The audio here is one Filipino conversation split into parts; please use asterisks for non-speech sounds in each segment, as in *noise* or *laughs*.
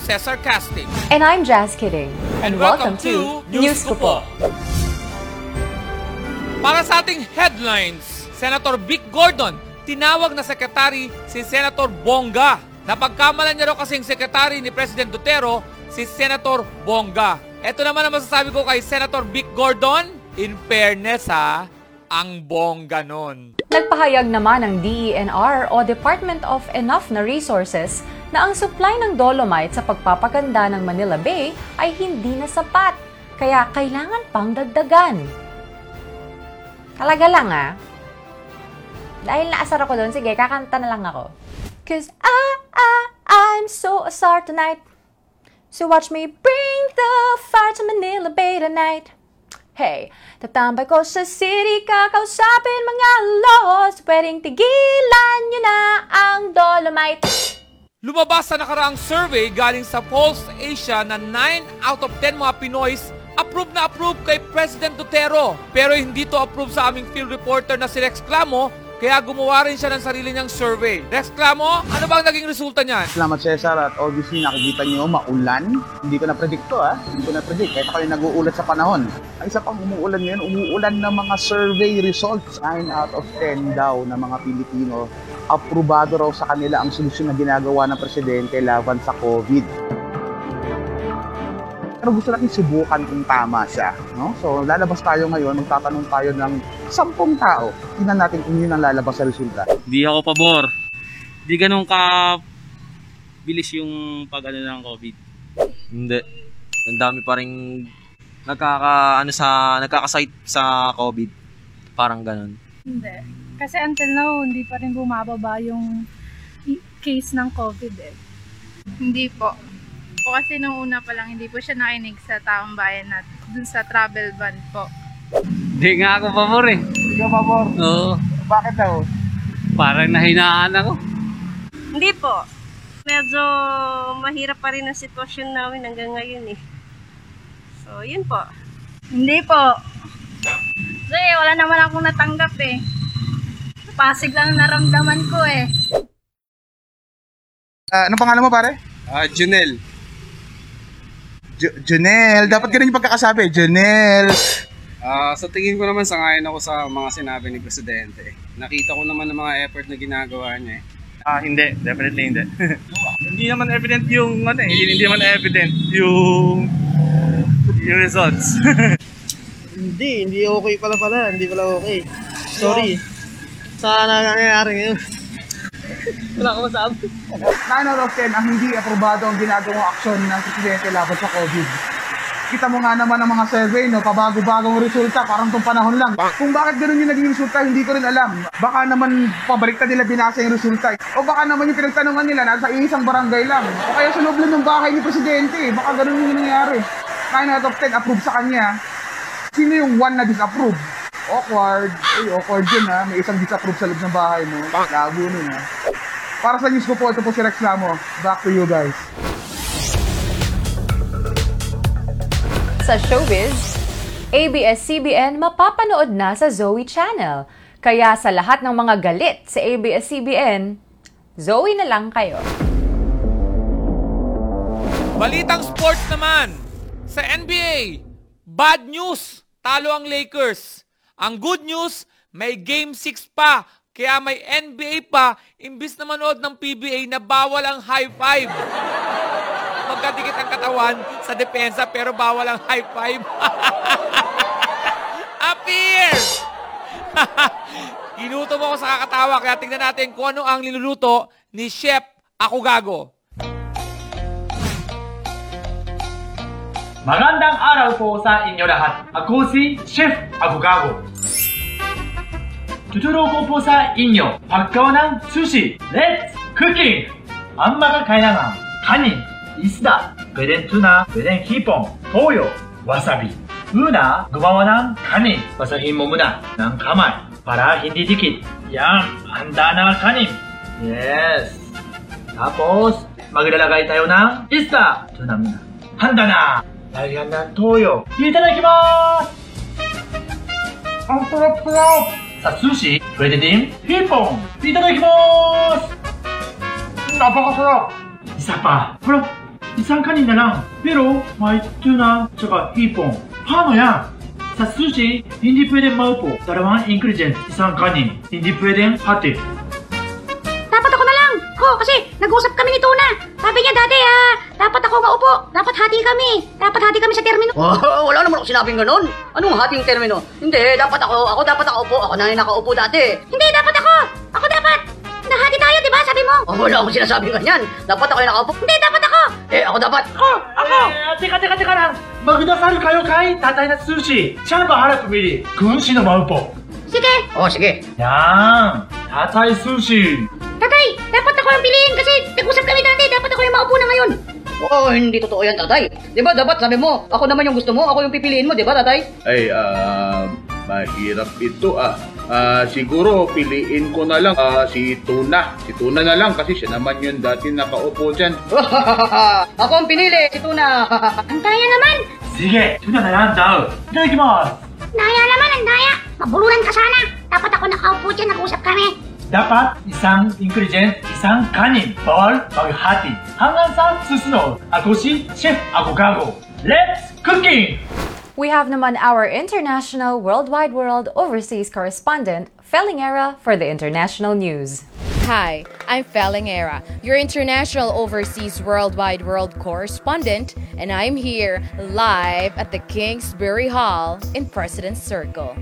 Cesar Casting. And I'm Jazz Kidding. And welcome, to News ko po. Para sa ating headlines, Senator Vic Gordon, tinawag na sekretary si Senator Bonga. Napagkamalan niya raw kasing sekretary ni President Duterte si Senator Bonga. Ito naman ang masasabi ko kay Senator Vic Gordon. In fairness ha, ang bongga nun. Nagpahayag naman ng DENR o Department of Enough na Resources na ang supply ng dolomite sa pagpapaganda ng Manila Bay ay hindi na sapat, kaya kailangan pang dagdagan. Talaga lang ah. Dahil naasar ako doon, sige, kakanta na lang ako. Cause I, I, I'm so asar tonight. So watch me bring the fire to Manila Bay tonight. Hey, tatambay ko sa city, kakausapin mga laws. Pwedeng tigilan nyo na ang dolomite. Lumabas sa nakaraang survey galing sa Pulse Asia na 9 out of 10 mga Pinoys approve na approve kay President Duterte. Pero hindi to approve sa aming field reporter na si Rex Clamo, kaya gumawa rin siya ng sarili niyang survey. Rex Clamo, ano bang naging resulta niyan? Salamat Cesar at obviously nakikita niyo maulan. Hindi ko na-predict to ah. Hindi ko na-predict. Kahit ako yung nag-uulat sa panahon. Ang isa pang umuulan ngayon, umuulan ng mga survey results. 9 out of 10 daw na mga Pilipino aprobado raw sa kanila ang solusyon na ginagawa ng Presidente laban sa COVID. Pero gusto natin subukan kung tama siya. No? So lalabas tayo ngayon, magtatanong tayo ng sampung tao. Tingnan natin kung yun ang lalabas sa resulta. Di ako pabor. Di ganun ka bilis yung pag ano ng COVID. Hindi. Ang dami pa rin nagkaka ano sa nagkakasite sa COVID. Parang ganun. Hindi. Kasi until now, hindi pa rin bumababa yung case ng COVID eh. Hindi po. O kasi nung una pa lang, hindi po siya nakinig sa taong bayan na dun sa travel ban po. Di nga ako pabor eh. Hindi ka pabor. Oo. Bakit daw? Parang nahinaan ako. Hindi po. Medyo mahirap pa rin ang sitwasyon namin hanggang ngayon eh. So, yun po. Hindi po. Kasi wala naman akong natanggap eh. Pasig lang naramdaman ko eh. Ah, anong pangalan mo pare? Ah, Junel. J- Janelle. Dapat ganun yung pagkakasabi. Janelle. Ah, sa tingin ko naman sangayon ako sa mga sinabi ni Presidente. Nakita ko naman ang mga effort na ginagawa niya eh. Ah, hindi. Definitely hindi. *laughs* hindi naman evident yung ano eh. Hindi naman evident yung yung results. *laughs* Hindi, hindi okay pala pala. Hindi pala okay. Sorry. Sa nangyayari ngayon. Wala akong masabi. 9 out of 10 ang hindi aprobado ang ginagawang aksyon ng Presidente laban sa COVID. Kita mo nga naman ang mga survey, no, pabago-bagong resulta, parang itong panahon lang. Kung bakit ganun yung naging resulta, hindi ko rin alam. Baka naman pabaliktad nila binasa yung resulta. O baka naman yung pinagtanungan nila, nasa isang barangay lang. O kaya sa loob lang ng bahay ni Presidente. Baka ganun yung nangyari. 9 out of 10 approve sa kanya. Sino yung one na disapprove? Awkward. Ay, awkward yun ha. May isang disapprove sa loob ng bahay mo. Labo nun ha. Para sa news ko po, ito po si Rex Lamo. Back to you guys. Sa showbiz, ABS-CBN mapapanood na sa Zoe Channel. Kaya sa lahat ng mga galit sa ABS-CBN, Zoe na lang kayo. Balitang sports naman. Sa NBA, bad news. Talo ang Lakers. Ang good news, may Game 6 pa. Kaya may NBA pa, imbis na manood ng PBA na bawal ang high five. Magkadikit ang katawan sa depensa pero bawal ang high five. *laughs* Appear! *laughs* Ginutom ako sa kakatawa kaya tingnan natin kung ano ang niluluto ni Chef Ako Gago. Magandang araw po sa inyo lahat. Ako si Chef Agugago. Tuturo ko po sa inyo paggawa ng sushi. Let's 쿠킹! 안마가 kailangan kanin, isda, pwedeng tuna, pwedeng hipon, toyo, wasabi. Una, gumawa ng kanin. Basahin mo muna ng kamay para hindi dikit. Yan, handa na kanin. Yes. Tapos, maglalagay tayo ng isda. Tuna muna. Handa na. Lagyan ng toyo. Itadakimasu! Ang sarap-sarap! Sa sushi, pwede din hipon. Itadakimasu! Napakasarap! Isa pa. Pero, isang kanin na lang. Pero, may tuna tsaka hipon. Paano yan? Sa sushi, hindi pwedeng maupo. Dalawang ingredient, isang kanin. Hindi pwedeng hati. Dapat ako na lang. Ho, kasi nag-usap kami ni Tuna. Sabi niya dati, ah, dapat ako maupo. Dapat hati kami. Dapat hati kami sa termino. Oh, wala naman ako sinabing ganun. Anong hating termino? Hindi, dapat ako, ako dapat nakaupo. Ako na yung nakaupo dati. Hindi, dapat ako. Ako dapat. Nahati tayo, di ba? Sabi mo. Oh, wala akong sinasabing ganyan. Dapat ako yung nakaupo. Hindi, dapat ako. Eh, ako dapat. Ako! Ako! Eh, teka, teka, teka lang. Magdasal kayo kay tatay na sushi. Siya ang bahala pumili. Kung sino maupo. Sige. Oh, sige. Yan! Tatay sushi. Yung piliin kasi nag-usap kami dati. Dapat ako yung maupo na ngayon. Oo, hindi totoo yan, tatay. Di ba, dapat sabi mo, ako naman yung gusto mo, ako yung pipiliin mo, di ba, tatay? Ay, ah, mahirap ito ah. Ah, siguro piliin ko na lang ah, si Tuna. Si Tuna na lang kasi siya naman yung dati nakaupo dyan. *laughs* ako ang pinili, si Tuna. *laughs* Ang daya naman. Sige, tuna na lang daw. Itadakimasu! Daya naman, ang daya. Mabuluran ka sana. Dapat ako nakaupo dyan. Nag-usap kami. Dapat isang ingredient, isang kanin, bawal maghati. Hanggang sa susunod, ako si Chef Avocado. Let's cooking! We have naman our international worldwide world overseas correspondent, Felingera, for the international news. Hi, I'm Felingera, your international overseas worldwide world correspondent, and I'm here live at the Kingsbury Hall in President's Circle.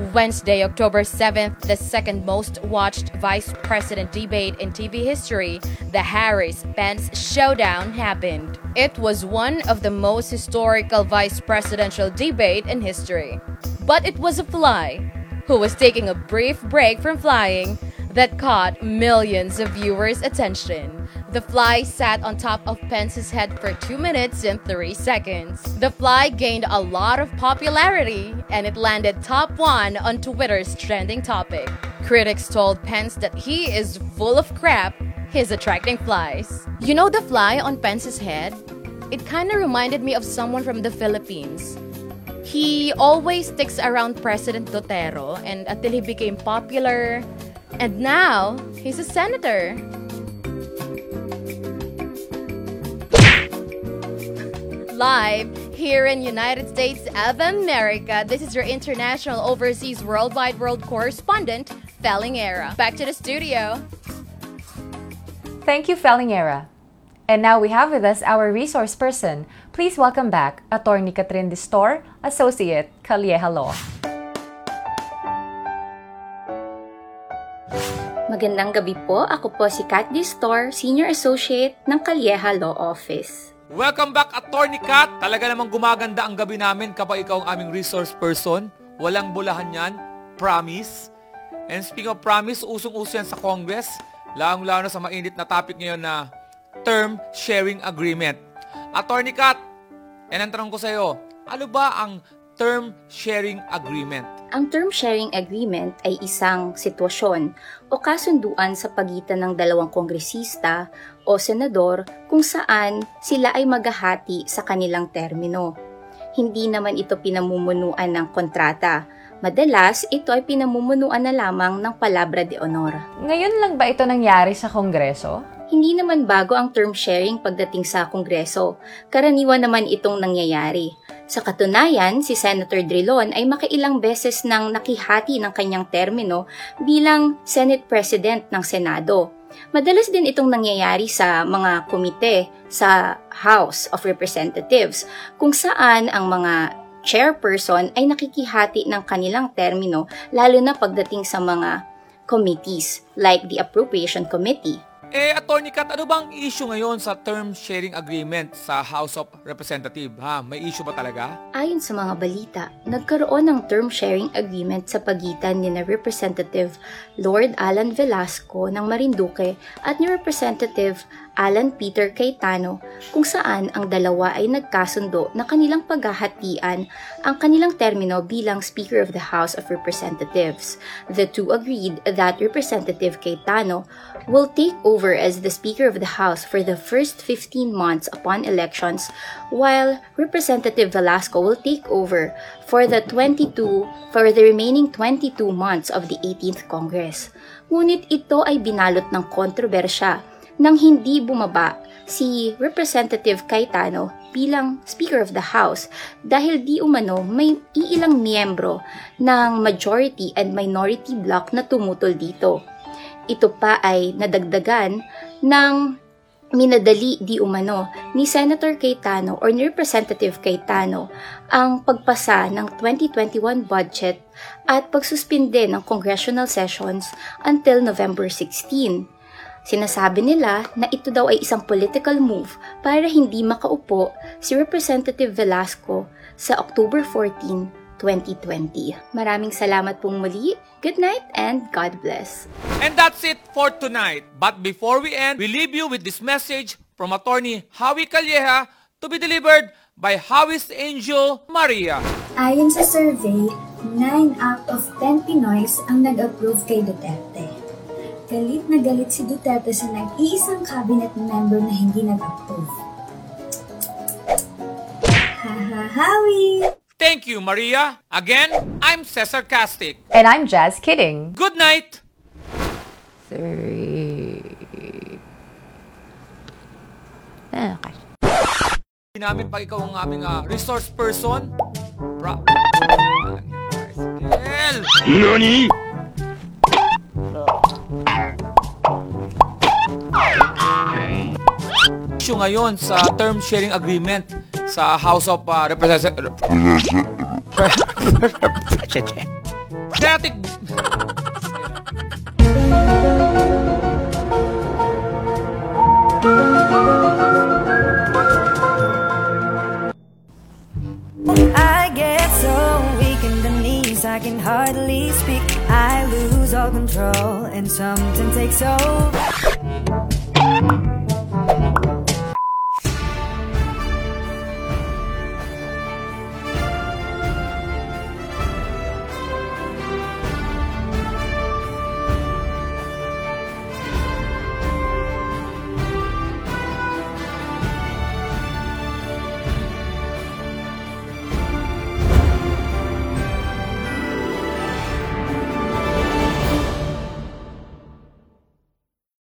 Wednesday, October 7th, the second most watched vice president debate in TV history, the Harris Pence showdown happened. It was one of the most historical vice presidential debate in history. But it was a fly who was taking a brief break from flying that caught millions of viewers' attention. The fly sat on top of Pence's head for 2 minutes and 3 seconds. The fly gained a lot of popularity and it landed top 1 on Twitter's trending topic. Critics told Pence that he is full of crap, he's attracting flies. You know the fly on Pence's head? It kind of reminded me of someone from the Philippines. He always sticks around President Duterte and until he became popular, and now he's a senator. Live here in United States of America, this is your international overseas worldwide world correspondent, Felingera. Back to the studio. Thank you, Felingera. And now we have with us our resource person. Please welcome back Attorney Catherine Distor, Associate, Calieja Law. Magandang gabi po. Ako po si Kat Distor, Senior Associate ng Calieja Law Office. Welcome back, Attorney Kat. Talaga namang gumaganda ang gabi namin kapag ikaw ang aming resource person. Walang bulahan yan. Promise. And speaking of promise, usong-uso yan sa Congress. Lalong-lalo na sa mainit na topic ngayon na term sharing agreement. Attorney Kat, and ang tanong ko sa iyo, ano ba ang term sharing agreement? Ang term sharing agreement ay isang sitwasyon o kasunduan sa pagitan ng dalawang kongresista o senador kung saan sila ay maghahati sa kanilang termino. Hindi naman ito pinamumunuan ng kontrata. Madalas, ito ay pinamumunuan na lamang ng palabra de honor. Ngayon lang ba ito nangyari sa Kongreso? Hindi naman bago ang term sharing pagdating sa Kongreso. Karaniwan naman itong nangyayari. Sa katunayan, si Senator Drilon ay makailang beses nang nakihati ng kanyang termino bilang Senate President ng Senado. Madalas din itong nangyayari sa mga komite sa House of Representatives kung saan ang mga chairperson ay nakikihati ng kanilang termino lalo na pagdating sa mga committees like the Appropriation Committee. Eh, Attorney Kat, ano bang issue ngayon sa term sharing agreement sa House of Representative? Ha? May issue ba talaga? Ayon sa mga balita, nagkaroon ng term sharing agreement sa pagitan ni na Representative Lord Alan Velasco ng Marinduque at ni Representative Alan Peter Cayetano kung saan ang dalawa ay nagkasundo na kanilang paghahatian ang kanilang termino bilang Speaker of the House of Representatives. The two agreed that Representative Cayetano will take over as the Speaker of the House for the first 15 months upon elections, while Representative Velasco will take over for the 22 for the remaining 22 months of the 18th Congress. Ngunit ito ay binalot ng kontrobersya nang hindi bumaba si Representative Cayetano bilang Speaker of the House dahil di umano may iilang miyembro ng majority and minority bloc na tumutol dito. Ito pa ay nadagdagan ng minadali di umano ni Senator Cayetano or ni Representative Cayetano ang pagpasa ng 2021 budget at pagsuspinde ng congressional sessions until November 16. Sinasabi nila na ito daw ay isang political move para hindi makaupo si Representative Velasco sa October 14, 2020. Maraming salamat pong muli. Good night and God bless. And that's it for tonight. But before we end, we leave you with this message from attorney Howie Calleja to be delivered by Howie's Angel Maria. Ayon sa survey, 9 out of 10 Pinoys ang nag-approve kay Duterte. Galit na galit si Duterte sa nag-iisang cabinet member na hindi nag-approve. Haha, Howie! Thank you, Maria. Again, I'm Cesar Castic. And I'm Jazz Kidding. Good night. Three. Okay. Hindi namin pag ikaw ang aming ah, resource person. Bra. NANI? Issue ngayon sa term sharing agreement sa House of uh, Representatives. I get so weak in the knees, I can hardly speak. I lose all control, and something takes over.